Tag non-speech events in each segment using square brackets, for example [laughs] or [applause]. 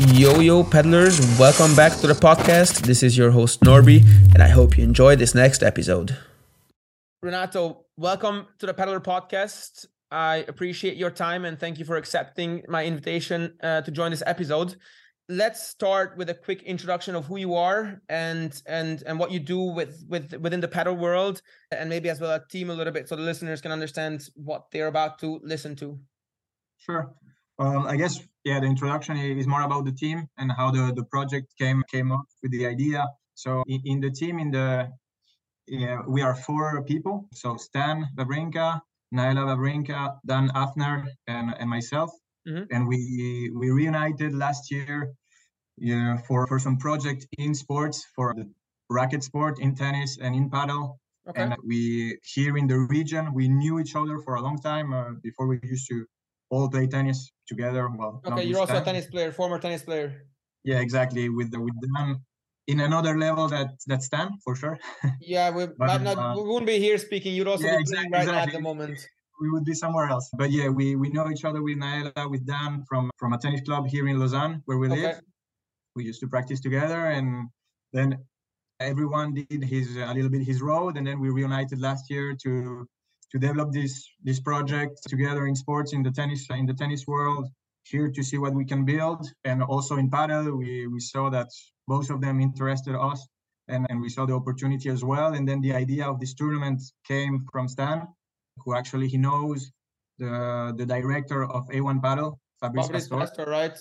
Yo, yo, peddlers, welcome back to the podcast. This is your host, Norby, and I hope you enjoy this next episode. Renato, welcome to the Padlr Podcast. I appreciate your time and thank you for accepting my invitation uh, to join this episode. Let's start with a quick introduction of who you are and and and what you do with with within the padel world, and maybe as well a team a little bit, so the listeners can understand what they're about to listen to. Sure. Um, I guess yeah, the introduction is more about the team and how the, the project came came up with the idea. So in, in the team, in the yeah, we are four people. So Stan Wawrinka, Naila Wawrinka, Dan Afner, and, and myself. Mm-hmm. And we we reunited last year yeah, for, for some project in sports for the racket sport, in tennis, and in padel. Okay. And we here in the region, we knew each other for a long time uh, before we used to all play tennis together. Well, okay, you're also a tennis player, former tennis player. Yeah, exactly. With the, with them in another level that that Stan for sure. [laughs] yeah, we but, not, uh, we wouldn't be here speaking. You'd also yeah, be exactly, right exactly. now at the moment. We would be somewhere else. But yeah, we we know each other with Naila, with Dan from from a tennis club here in Lausanne where we okay. live. We used to practice together, and then everyone did his a little bit his road, and then we reunited last year to to develop this this project together in sports in the tennis in the tennis world here to see what we can build. And also in padel we we saw that both of them interested us and, and we saw the opportunity as well. And then the idea of this tournament came from stan who actually he knows the the director of a1 padel fabrice, fabrice Pastor. Pastor right?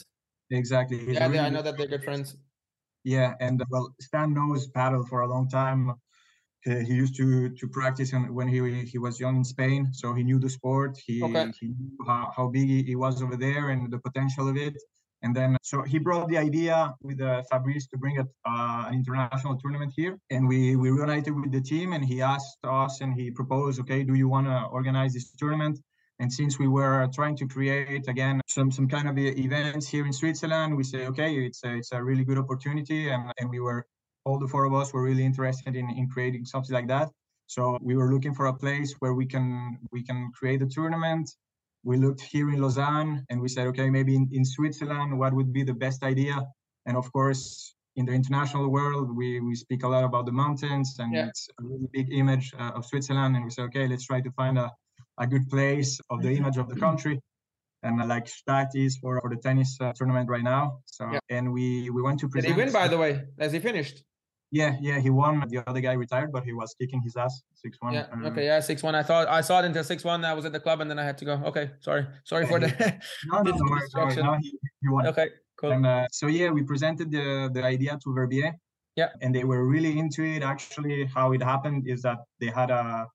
Exactly. He's yeah really i know that they're good friends. Yeah and well stan knows padel for a long time he used to to practice when he he was young in Spain, so he knew the sport. He, okay. he knew how, how big he was over there and the potential of it. And then, so he brought the idea with uh, Fabrice to bring a, uh, an international tournament here. And we, we reunited with the team and he asked us and he proposed, okay, do you want to organize this tournament? And since we were trying to create again some, some kind of events here in Switzerland, we say, okay, it's a, it's a really good opportunity. And, and we were all the four of us were really interested in, in creating something like that. So we were looking for a place where we can we can create a tournament. We looked here in Lausanne and we said, okay, maybe in, in Switzerland, what would be the best idea? And of course, in the international world, we, we speak a lot about the mountains and yeah. it's a really big image uh, of Switzerland. And we said, okay, let's try to find a, a good place of the image of the country. And uh, like that is for, for the tennis uh, tournament right now. So, yeah. and we, we went to present. Did he win, by the way, as he finished? Yeah, yeah, he won. The other guy retired, but he was kicking his ass six one. Yeah. Uh, okay. Yeah, six one. I thought I saw it until six one. I was at the club, and then I had to go. Okay. Sorry. Sorry for the. [laughs] no, no, no, worry, no, he, he won. Okay. Cool. And uh, so yeah, we presented the the idea to Verbier. Yeah. And they were really into it. Actually, how it happened is that they had a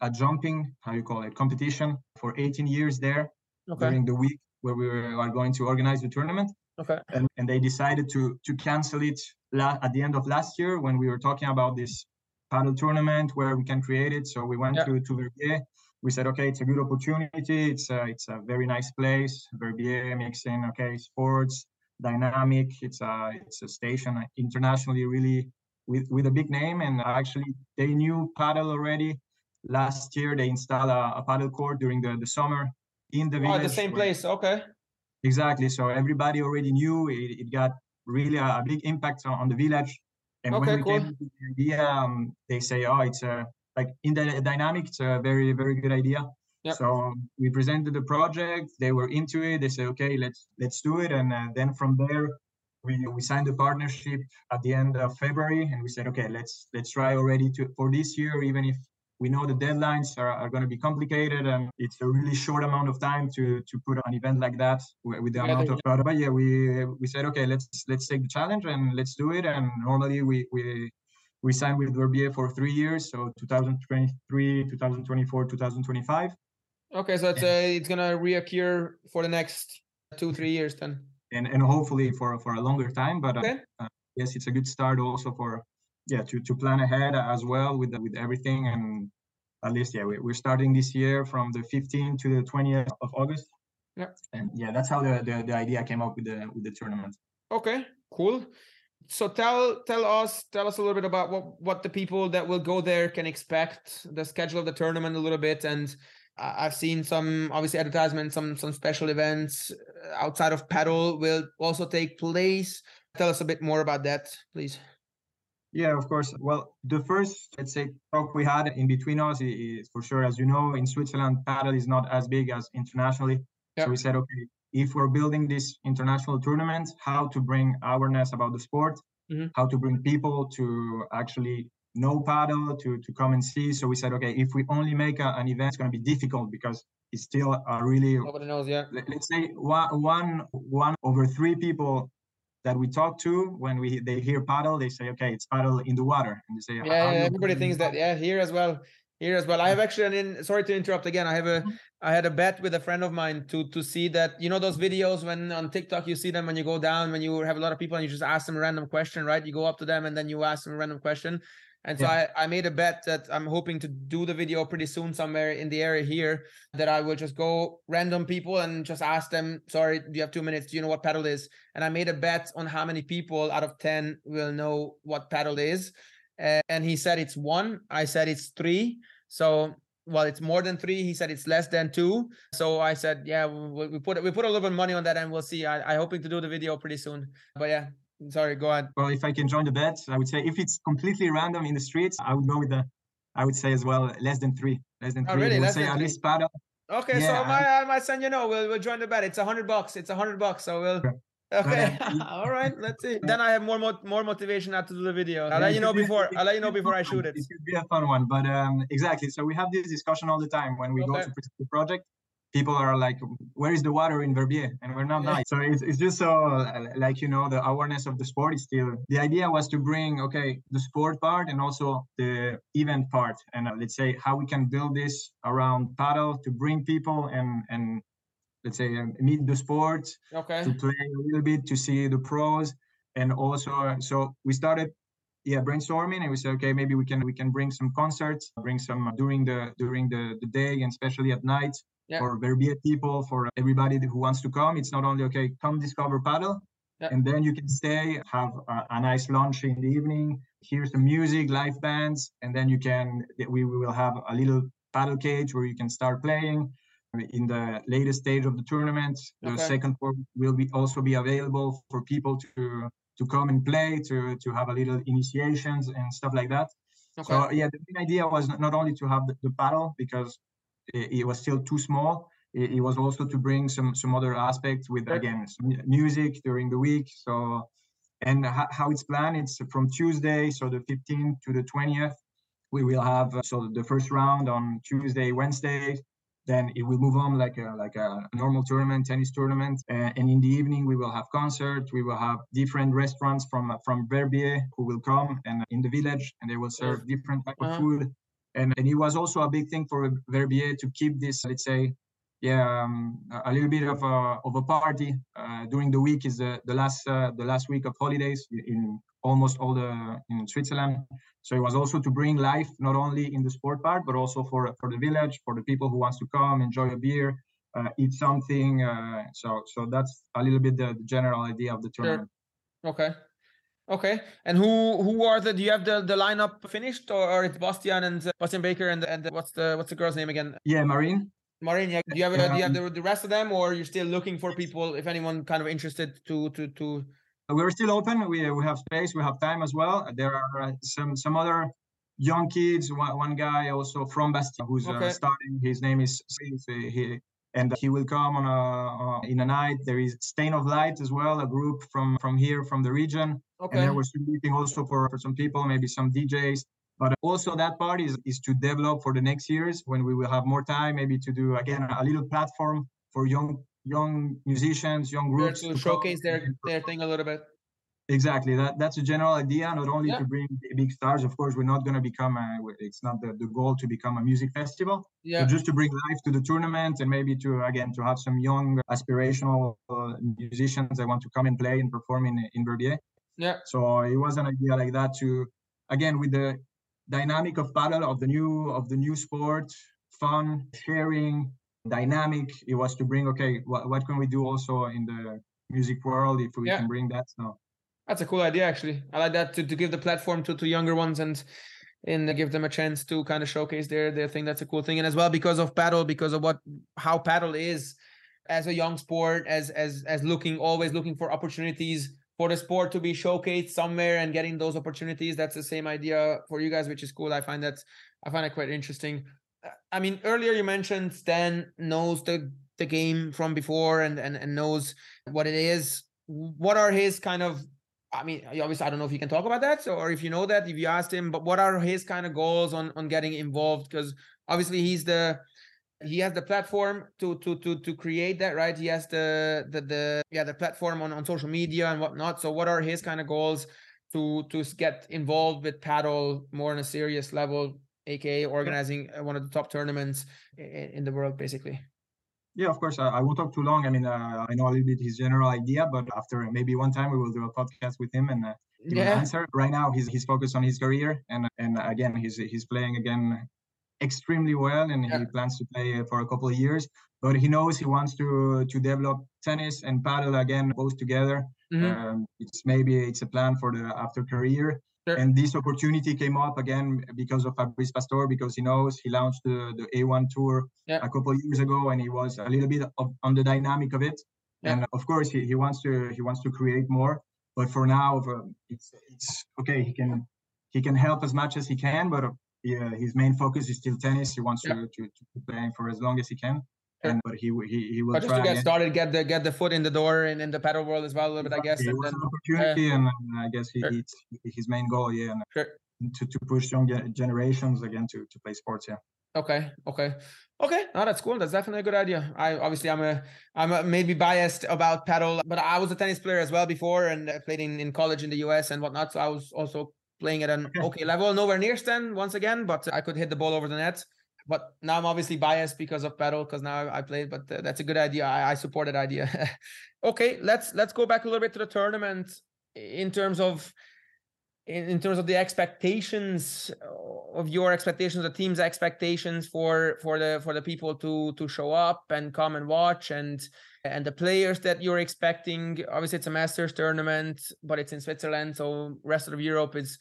a jumping, how you call it, competition for 18 years there okay. during the week where we were, are going to organize the tournament. Okay. And, and they decided to to cancel it la- at the end of last year when we were talking about this padel tournament where we can create it. So we went yeah. to to Verbier. We said, okay, it's a good opportunity. It's a it's a very nice place. Verbier mixing okay sports, dynamic. It's a it's a station internationally really with with a big name. And actually, they knew padel already. Last year, they installed a, a padel court during the, the summer in the ah, village. Oh, the same place. Okay. Exactly. So everybody already knew it, it got really a, big impact on, on the village. And okay, when we cool. came to the idea, um, they say, oh, it's a like in the dynamic, it's a very, very good idea. Yep. So we presented the project. They were into it. They said, okay, let's let's do it. And uh, then from there, we we signed the partnership at the end of February, and we said, okay, let's let's try already to for this year, even if we know the deadlines are, are going to be complicated and it's a really short amount of time to to put an event like that with the yeah, amount of product. But yeah, we we said okay, let's let's take the challenge and let's do it. And normally we we we signed with Verbier for three years, so 2023, 2024, 2025. Okay, so it's uh, it's gonna reoccur for the next two three years then. And and hopefully for for a longer time, but uh, okay. uh, yes, it's a good start also for yeah to, to plan ahead as well with with everything. And at least yeah we, we're starting this year from the 15th to the 20th of august. Yeah. And yeah that's how the, the the idea came up with the with the tournament. Okay cool. So tell tell us tell us a little bit about what what the people that will go there can expect the schedule of the tournament a little bit. And I've seen some obviously advertisements, some some special events uh, outside of padel will also take place. Tell us a bit more about that, please. Yeah, of course. Well, the first, let's say, talk we had in between us is for sure, as you know, in Switzerland, padel is not as big as internationally. Yep. So we said, okay, if we're building this international tournament, how to bring awareness about the sport, mm-hmm. how to bring people to actually know padel, to, to come and see. So we said, okay, if we only make a, an event, it's going to be difficult because it's still a really nobody knows. Yeah. Let's say one, one, one over three people that we talk to when we they hear padel, they say, okay, it's paddle in the water, and they say, yeah, yeah everybody thinks that. Yeah, here as well. Here as well. I have actually, an sorry to interrupt again. I have a, mm-hmm. Had a bet with a friend of mine to to see that you know those videos when on TikTok you see them when you go down when you have a lot of people and you just ask them a random question, right? You go up to them and then you ask them a random question. And so yeah. I, I made a bet that I'm hoping to do the video pretty soon somewhere in the area here that I will just go random people and just ask them, sorry, do you have two minutes? Do you know what padel is? And I made a bet on how many people out of 10 will know what padel is. and he said it's one. I said it's three. So well, it's more than three. He said it's less than two. So I said, yeah, we, we put we put a little bit of money on that, and we'll see. I, I'm hoping to do the video pretty soon. But yeah, Sorry, go ahead. Well, if I can join the bet, I would say if it's completely random in the streets, I would go with the, I would say as well, less than three. Less than oh, three. Really? Less say at least padel. Okay, yeah, so my my son, you know, we'll we'll join the bet. It's a hundred bucks. It's a hundred bucks. So we'll. Okay. [laughs] [laughs] All right. Let's see. Then I have more mo- more motivation now to do the video. I'll let you know before. I'll let you know before I shoot it. It could be a fun one, but um, exactly. So we have this discussion all the time when we okay. go to the project people are like, where is the water in Verbier? And we're not nice. So it's, it's just so like, you know, the awareness of the sport is still, the idea was to bring, okay, the sport part and also the event part. And uh, let's say how we can build this around padel to bring people and, and let's say uh, meet the sport, okay. to play a little bit, to see the pros. And also, so we started yeah brainstorming and we said okay maybe we can we can bring some concerts bring some during the during the, the day and especially at night yeah. for Verbier people, for everybody who wants to come. It's not only okay, come discover padel, yeah. and then you can stay, have a, a, nice lunch in the evening, hear some music, live bands, and then you can. We, we will have a little padel cage where you can start playing. In the latest stage of the tournament, the okay. second will be also be available for people to to come and play, to to have a little initiations and stuff like that. Okay. So yeah, the main idea was not only to have the, the padel because it, was still too small. It, it, was also to bring some some other aspects with again music during the week. So and how it's planned, it's from Tuesday, so the 15th to the 20th. We will have uh, so the first round on Tuesday, Wednesday. Then it will move on like a like a normal tournament, tennis tournament. Uh, and in the evening, we will have concerts. We will have different restaurants from from Verbier who will come and in the village, and they will serve different type uh-huh. of food and, and it was also a big thing for Verbier to keep this, let's say, yeah, um, a little bit of a of a party uh, during the week is the the last uh, the last week of holidays in almost all the in Switzerland. So it was also to bring life not only in the sport part, but also for for the village, for the people who wants to come, enjoy a beer, uh, eat something. Uh, so so that's a little bit the, the general idea of the tournament. Sure. Okay. Okay, and who who are the? Do you have the the lineup finished, or, or it's Bastian and uh, Bastian Baker and and what's the what's the girl's name again? Yeah, Maryne. Maryne, yeah. Do you have um, do you have the, the rest of them, or you're still looking for people? If anyone kind of interested to to to. We're still open. We we have space. We have time as well. There are uh, some some other young kids. One, one guy also from Bastia who's uh, okay. uh, starting. His name is he and he will come on a uh, in a night. There is Stain of Light as well, a group from from here from the region. Okay. And we're still looking also for, for some people, maybe some DJs. But also that part is is to develop for the next years when we will have more time, maybe to do again a little platform for young young musicians, young groups to, to showcase their [laughs] their thing a little bit. Exactly. That that's a general idea. Not only yeah. to bring big stars. Of course, we're not going to become. A, it's not the, the goal to become a music festival. Yeah. Just to bring life to the tournament and maybe to again to have some young aspirational uh, musicians that want to come and play and perform in in Verbier. Yeah. So it was an idea like that to again with the dynamic of padel of the new of the new sport, fun, sharing, dynamic. It was to bring okay, what, what can we do also in the music world if we yeah. can bring that? So that's a cool idea, actually. I like that to, to give the platform to, to younger ones and and give them a chance to kind of showcase their their thing. That's a cool thing, and as well because of padel, because of what how padel is as a young sport, as as as looking always looking for opportunities for the sport to be showcased somewhere and getting those opportunities. That's the same idea for you guys, which is cool. I find that I find it quite interesting. I mean, earlier you mentioned Stan knows the the game from before and and, and knows what it is. What are his kind of I mean, obviously, I don't know if you can talk about that, so, or if you know that, if you asked him. But what are his kind of goals on on getting involved? Because obviously, he's the he has the platform to to to to create that, right? He has the the the yeah the platform on on social media and whatnot. So, what are his kind of goals to to get involved with padel more on a serious level, aka organizing one of the top tournaments in, in the world, basically? Yeah, of course. I, I won't talk too long. I mean, uh, I know a little bit his general idea, but after maybe one time we will do a podcast with him and uh, yeah. answer. Right now, he's he's focused on his career, and and again, he's he's playing again extremely well, and yeah. he plans to play for a couple of years. But he knows he wants to to develop tennis and padel again both together. Mm-hmm. Um, it's maybe it's a plan for the after career. Sure. And this opportunity came up again because of Fabrice Pastor, because he knows he launched the, the A1 tour yeah. a couple of years ago, and he was a little bit of, on the dynamic of it. Yeah. And of course, he, he wants to he wants to create more. But for now, it's it's okay. He can he can help as much as he can, but yeah, his main focus is still tennis. He wants yeah. to, to to play for as long as he can and but he he he will but just to get started, get the get the foot in the door and in the padel world as well a little bit, I guess. It was then, an opportunity, uh, and I guess he, sure. it's his main goal, yeah, and sure. to to push young generations again to to play sports, yeah. Okay, okay, okay. No, that's cool. That's definitely a good idea. I obviously I'm a I'm a, maybe biased about padel, but I was a tennis player as well before, and I played in in college in the U.S. and whatnot. So I was also playing at an okay, level, nowhere near Stan once again, but I could hit the ball over the net but now I'm obviously biased because of padel because now I played. But uh, that's a good idea. I, I support that idea. [laughs] okay, let's let's go back a little bit to the tournament in terms of in, in terms of the expectations of your expectations, the team's expectations for for the for the people to to show up and come and watch and and the players that you're expecting. Obviously, it's a Masters tournament, but it's in Switzerland, so rest of Europe is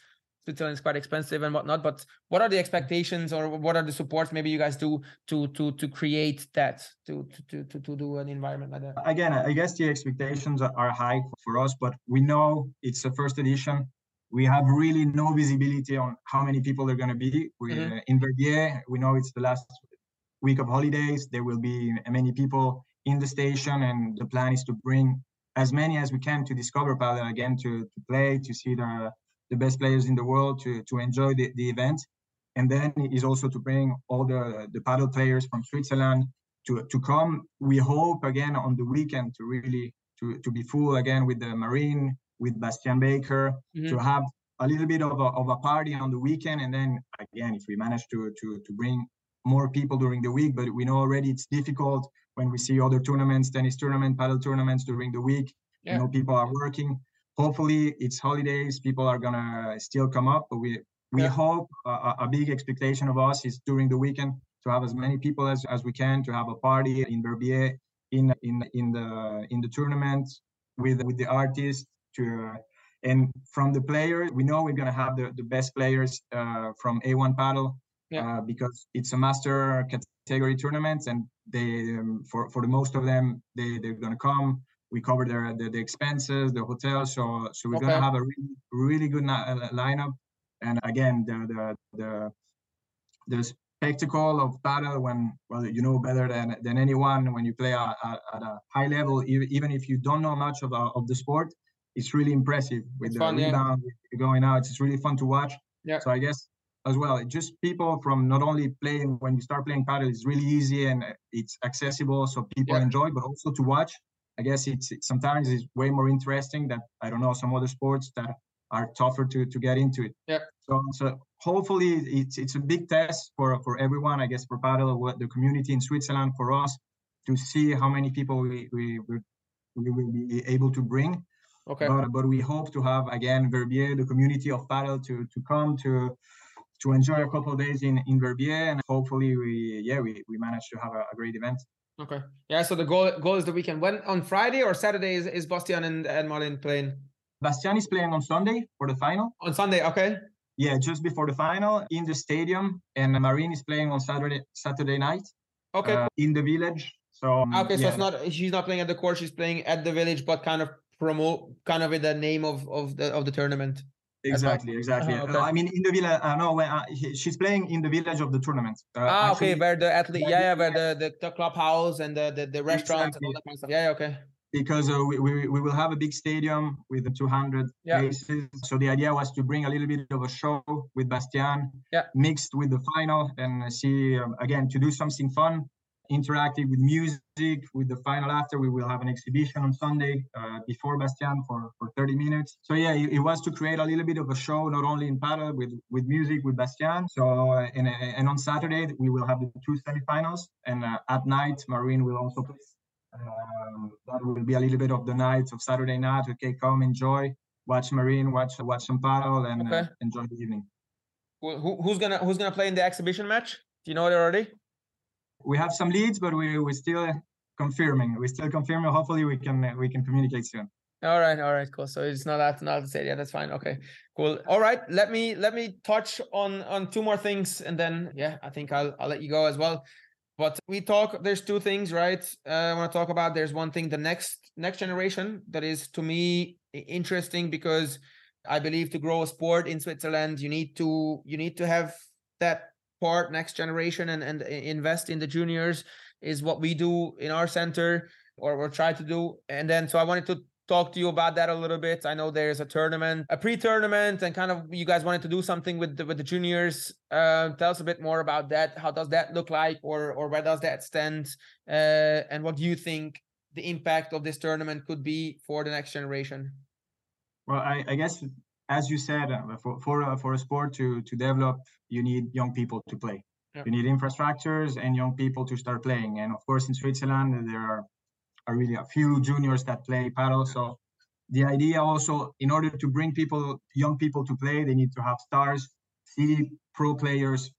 Switzerland is quite expensive and whatnot. But what are the expectations or what are the supports maybe you guys do to to to create that to to to to do an environment like that? Again, I guess the expectations are high for us, but we know it's the first edition. We have really no visibility on how many people are going to be. We mm-hmm. uh, in Verbier, we know it's the last week of holidays. There will be many people in the station, and the plan is to bring as many as we can to discover padel again, to to play, to see the the best players in the world to, to enjoy the, the event. And then is also to bring all the, the padel players from Switzerland to, to come. We hope again on the weekend to really to, to be full again with the Maryne, with Bastian Baker, mm-hmm. to have a little bit of a, of a party on the weekend. And then again, if we manage to, to, to bring more people during the week, but we know already it's difficult when we see other tournaments, tennis tournament, padel tournaments during the week. Yeah. You know, people are working hopefully it's holidays people are gonna still come up but we we yeah. hope a, a, big expectation of us is during the weekend to have as many people as, as we can to have a party in Verbier in in in the in the tournament with with the artists to and from the players we know we're to have the, the best players uh, from A1 padel yeah. uh, because it's a master category tournament and they um, for for the most of them they they're to come we cover the, the, the expenses, the hotel. So so we're okay. gonna have a really really good uh, lineup. And again, the the the the spectacle of padel when well you know better than than anyone when you play at, at a high level, even if you don't know much of of the sport, it's really impressive with it's the fun, rebound yeah. going out. It's really fun to watch. Yeah. So I guess as well, just people from not only playing when you start playing padel it's really easy and it's accessible, so people yeah. enjoy, but also to watch I guess it's, sometimes it's way more interesting than I don't know some other sports that are tougher to to get into it. Yeah. So so hopefully it's it's a big test for for everyone. I guess for padel, the community in Switzerland, for us to see how many people we we we will be able to bring. Okay. But, but we hope to have again Verbier, the community of padel, to to come to to enjoy a couple of days in in Verbier, and hopefully we yeah we we manage to have a, a great event. Okay. Yeah. So the goal goal is the weekend. When on Friday or Saturday is, is Bastian and, and Maryne playing? Bastian is playing on Sunday for the final. On Sunday, okay. Yeah, just before the final in the stadium, and Maryne is playing on Saturday Saturday night. Okay. Uh, in the village. So um, okay, so it's not she's not playing at the court. She's playing at the village, but kind of promote kind of in the name of of the of the tournament. Exactly, exactly. Uh, okay. uh, I mean, in the village. Uh, no, when, uh, she's playing in the village of the tournament. Uh, ah, actually, okay, where the athlete, yeah, yeah, where the, the, the clubhouse and the the, the restaurants exactly. and all that kind of stuff. Yeah, okay. Because uh, we, we, we will have a big stadium with the 200 yeah. places. So the idea was to bring a little bit of a show with Bastian, yeah. mixed with the final, and see um, again to do something fun interactive with music. With the final after, we will have an exhibition on Sunday uh, before Bastian for, for 30 minutes. So yeah, it, it, was to create a little bit of a show, not only in padel with with music with Bastian. So uh, and, and on Saturday we will have the two semifinals, and uh, at night Maryne will also play. Um, that will be a little bit of the night of Saturday night. Okay, come enjoy, watch Maryne, watch watch some padel, and uh, okay. enjoy the evening. Who, who's gonna who's gonna play in the exhibition match? Do you know it already? We have some leads, but we we still confirming. We're still confirming. Hopefully, we can we can communicate soon. All right, all right, cool. So it's not that not to say yeah, that's fine. Okay, cool. All right, let me let me touch on on two more things, and then yeah, I think I'll I'll let you go as well. But we talk. There's two things, right? Uh, I want to talk about. There's one thing, the next next generation, that is to me interesting because I believe to grow a sport in Switzerland, you need to you need to have that part next generation and, and invest in the juniors is what we do in our center or we're trying to do. And then so i wanted to talk to you about that a little bit. I know there's a tournament a pre-tournament and kind of you guys wanted to do something with the with the juniors. Uh, tell us a bit more about that. How does that look like or or where does that stand? Uh, and what do you think the impact of this tournament could be for the next generation? Well i, I guess as you said, uh, for for, uh, for a sport to to develop, you need young people to play. You need infrastructures and young people to start playing. And of course, in Switzerland, there are, are really a few juniors that play padel. So the idea also, in order to bring people, young people to play, they need to have stars, see pro players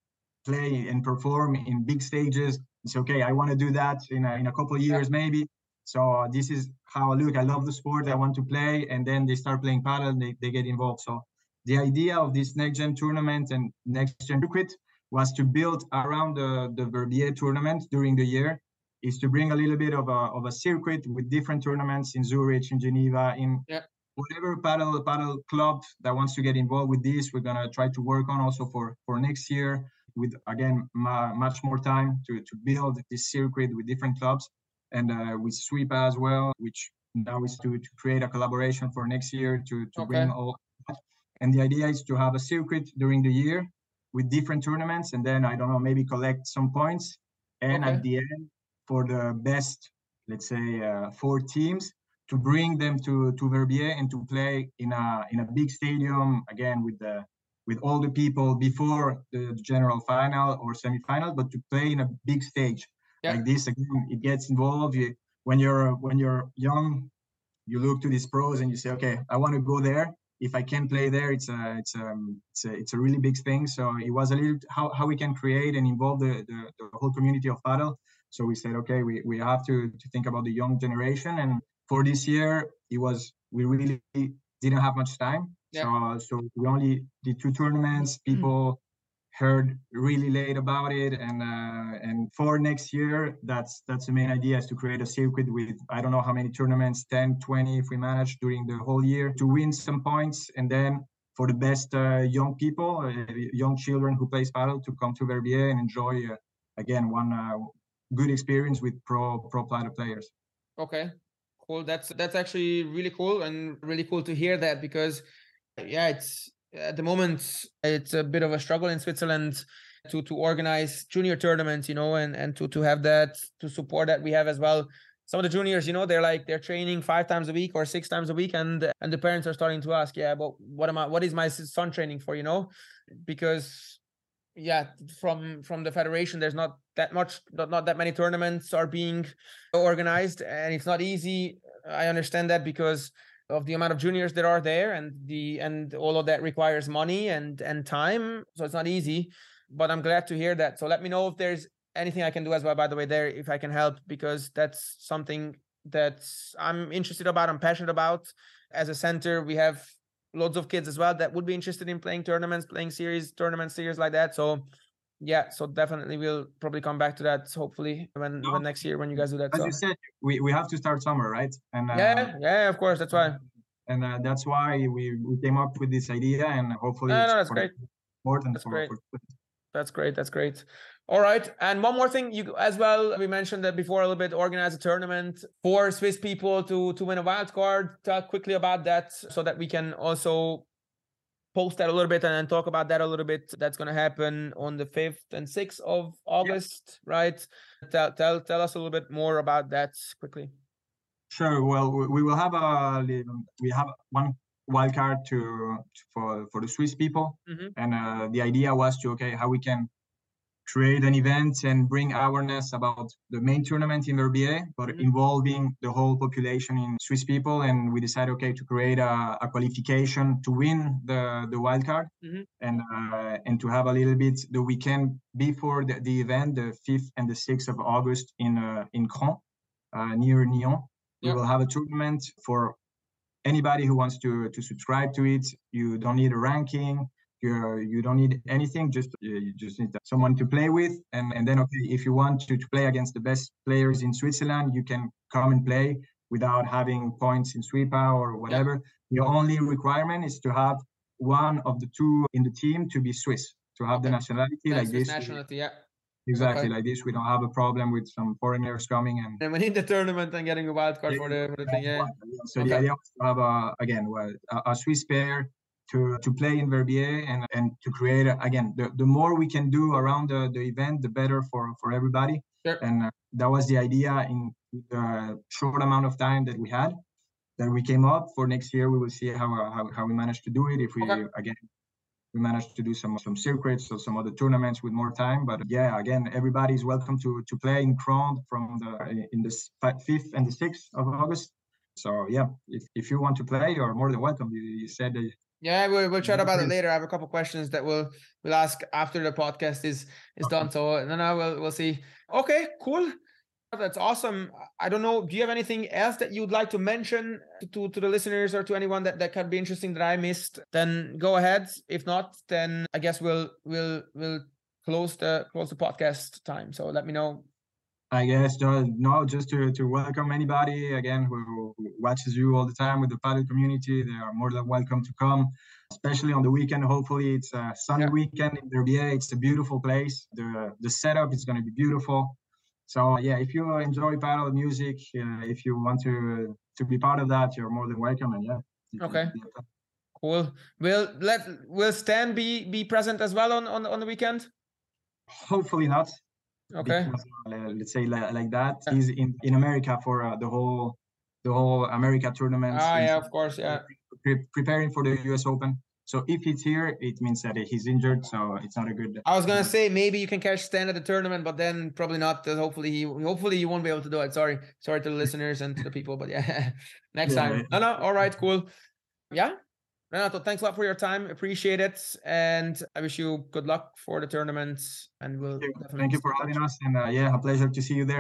play and perform in big stages. It's okay. I want to do that in a, in a couple of years, maybe. So uh, this is how I look. I love the sport. I want to play, and then they start playing padel. They they get involved. So the idea of this next gen tournament and next gen circuit was to build around the the Verbier tournament during the year. Is to bring a little bit of a of a circuit with different tournaments in Zurich, in Geneva, in yeah. whatever padel padel club that wants to get involved with this. We're gonna try to work on also for for next year with again ma- much more time to to build this circuit with different clubs and uh, with SWIPA as well, which now is to, to create a collaboration for next year to, to okay. bring all. And the idea is to have a circuit during the year with different tournaments, and then I don't know, maybe collect some points, and okay. at the end, for the best, let's say, uh, four teams, to bring them to to Verbier and to play in a in a big stadium again with the with all the people before the general final or semifinal, but to play in a big stage yeah. like this again it gets involved. You, when you're when you're young you look to these pros and you say okay i want to go there. If i can play there it's a it's a it's a, it's a really big thing. So it was a little how, how we can create and involve the, the, the whole community of padel. So we said okay we, we have to to think about the young generation. And for this year it was we really didn't have much time. Yeah. so so we only did two tournaments. Mm. people heard really late about it and uh, and for next year that's that's the main idea is to create a circuit with i don't know how many tournaments 10 20 if we manage during the whole year to win some points and then for the best uh, young people uh, young children who play padel to come to verbier and enjoy uh, again one uh, good experience with pro pro padel players. Okay. Cool. That's that's actually really cool and really cool to hear that because yeah it's at the moment it's a bit of a struggle in Switzerland to to organize junior tournaments, you know, and and to to have that to support that we have as well. Some of the juniors, you know, they're like they're training five times a week or six times a week, and and the parents are starting to ask, yeah, but what am I? What is my son training for? You know, because yeah, from from the federation, there's not that much, not, not that many tournaments are being organized, and it's not easy. I understand that because of the amount of juniors that are there and the and all of that requires money and and time. So it's not easy but i'm glad to hear that. So let me know if there's anything i can do as well by the way there if i can help because that's something that i'm interested about i'm passionate about. As a center we have loads of kids as well that would be interested in playing tournaments, playing series, tournament series like that. So yeah, so definitely we'll probably come back to that hopefully when, no. when next year when you guys do that. As so. you said, we, we have to start summer, right? And uh, yeah, yeah, of course, that's why. And uh, that's why we, we came up with this idea, and hopefully, no, no, that's great. Important that's for, great. For... That's great. That's great. All right. And one more thing, you as well. We mentioned that before a little bit. Organize a tournament for Swiss people to to win a wild card. Talk quickly about that so that we can also post that a little bit and then talk about that a little bit. That's going to happen on the 5th and 6th of August, yeah. right? Tell, tell, tell us a little bit more about that quickly. Sure. Well, we will have a we have one wild card to for for the Swiss people, mm-hmm. and uh, the idea was to okay how we can create an event and bring awareness about the main tournament in Verbier, but mm-hmm. involving the whole population in Swiss people. And we decided, okay, to create a, a qualification to win the, the wild card mm-hmm. and uh, and to have a little bit the weekend before the, the event, the 5th and the 6th of August in uh, in Cran, uh, near Nyon. We will have a tournament for anybody who wants to to subscribe to it. You don't need a ranking you you don't need anything just uh, you just need someone to play with and and then okay if you want to, to play against the best players in switzerland you can come and play without having points in SWIPA or whatever the only requirement is to have one of the two in the team to be swiss to have okay. the nationality That's like this nationality yeah Exactly okay. like this, we don't have a problem with some foreigners coming and. And we need the tournament and getting a wild card yeah, for the for the thing. Yeah. So okay. the idea was to have a again well, a, a Swiss pair to, to play in Verbier and, and to create, again, the, the more we can do around the, the event, the better for, for everybody. Sure. And uh, that was the idea in the short amount of time that we had that we came up for next year. We will see how, how, how we manage to do it. If we, okay. again, we managed to do some some circuits or some other tournaments with more time. But yeah, again, everybody is welcome to to play in Cran from the in the fifth and the sixth of August. So yeah, if, if you want to play, you're more than welcome. You, you said yeah, we'll, we'll chat about it later. I have a couple questions that we'll we'll ask after the podcast is is okay. done. So no, no, we'll we'll see. Okay, cool. That's awesome. I don't know. Do you have anything else that you'd like to mention to, to the listeners or to anyone that, that could be interesting that I missed? Then go ahead. If not, then I guess we'll we'll we'll close the close the podcast time. So let me know I guess no, just to, to welcome anybody again who watches you all the time with the padel community. They are more than welcome to come, especially on the weekend. Hopefully, it's a sunny yeah. weekend in Verbier. It's a beautiful place. The the setup is going to be beautiful. So yeah, if you enjoy padel music, uh, if you want to to be part of that, you're more than welcome. And yeah. Okay. Cool. Will let will Stan be be present as well on on on the weekend? Hopefully not. Okay. Because, uh, let's say like, like that. He's in in America for uh, the whole the whole America tournament. Ah, yeah, of course, yeah. Pre- preparing for the U.S. Open. So if he's here, it means that he's injured, so it's not a good. I was gonna say maybe you can catch Stan at the tournament, but then probably not. Hopefully, he hopefully you won't be able to do it. Sorry, sorry to the listeners and to the people, but yeah, [laughs] next yeah, time. No, no, all right, cool. Yeah, Renato, thanks a lot for your time. Appreciate it. And I wish you good luck for the tournament. And we'll thank you, thank you for having us. And uh, yeah, a pleasure to see you there.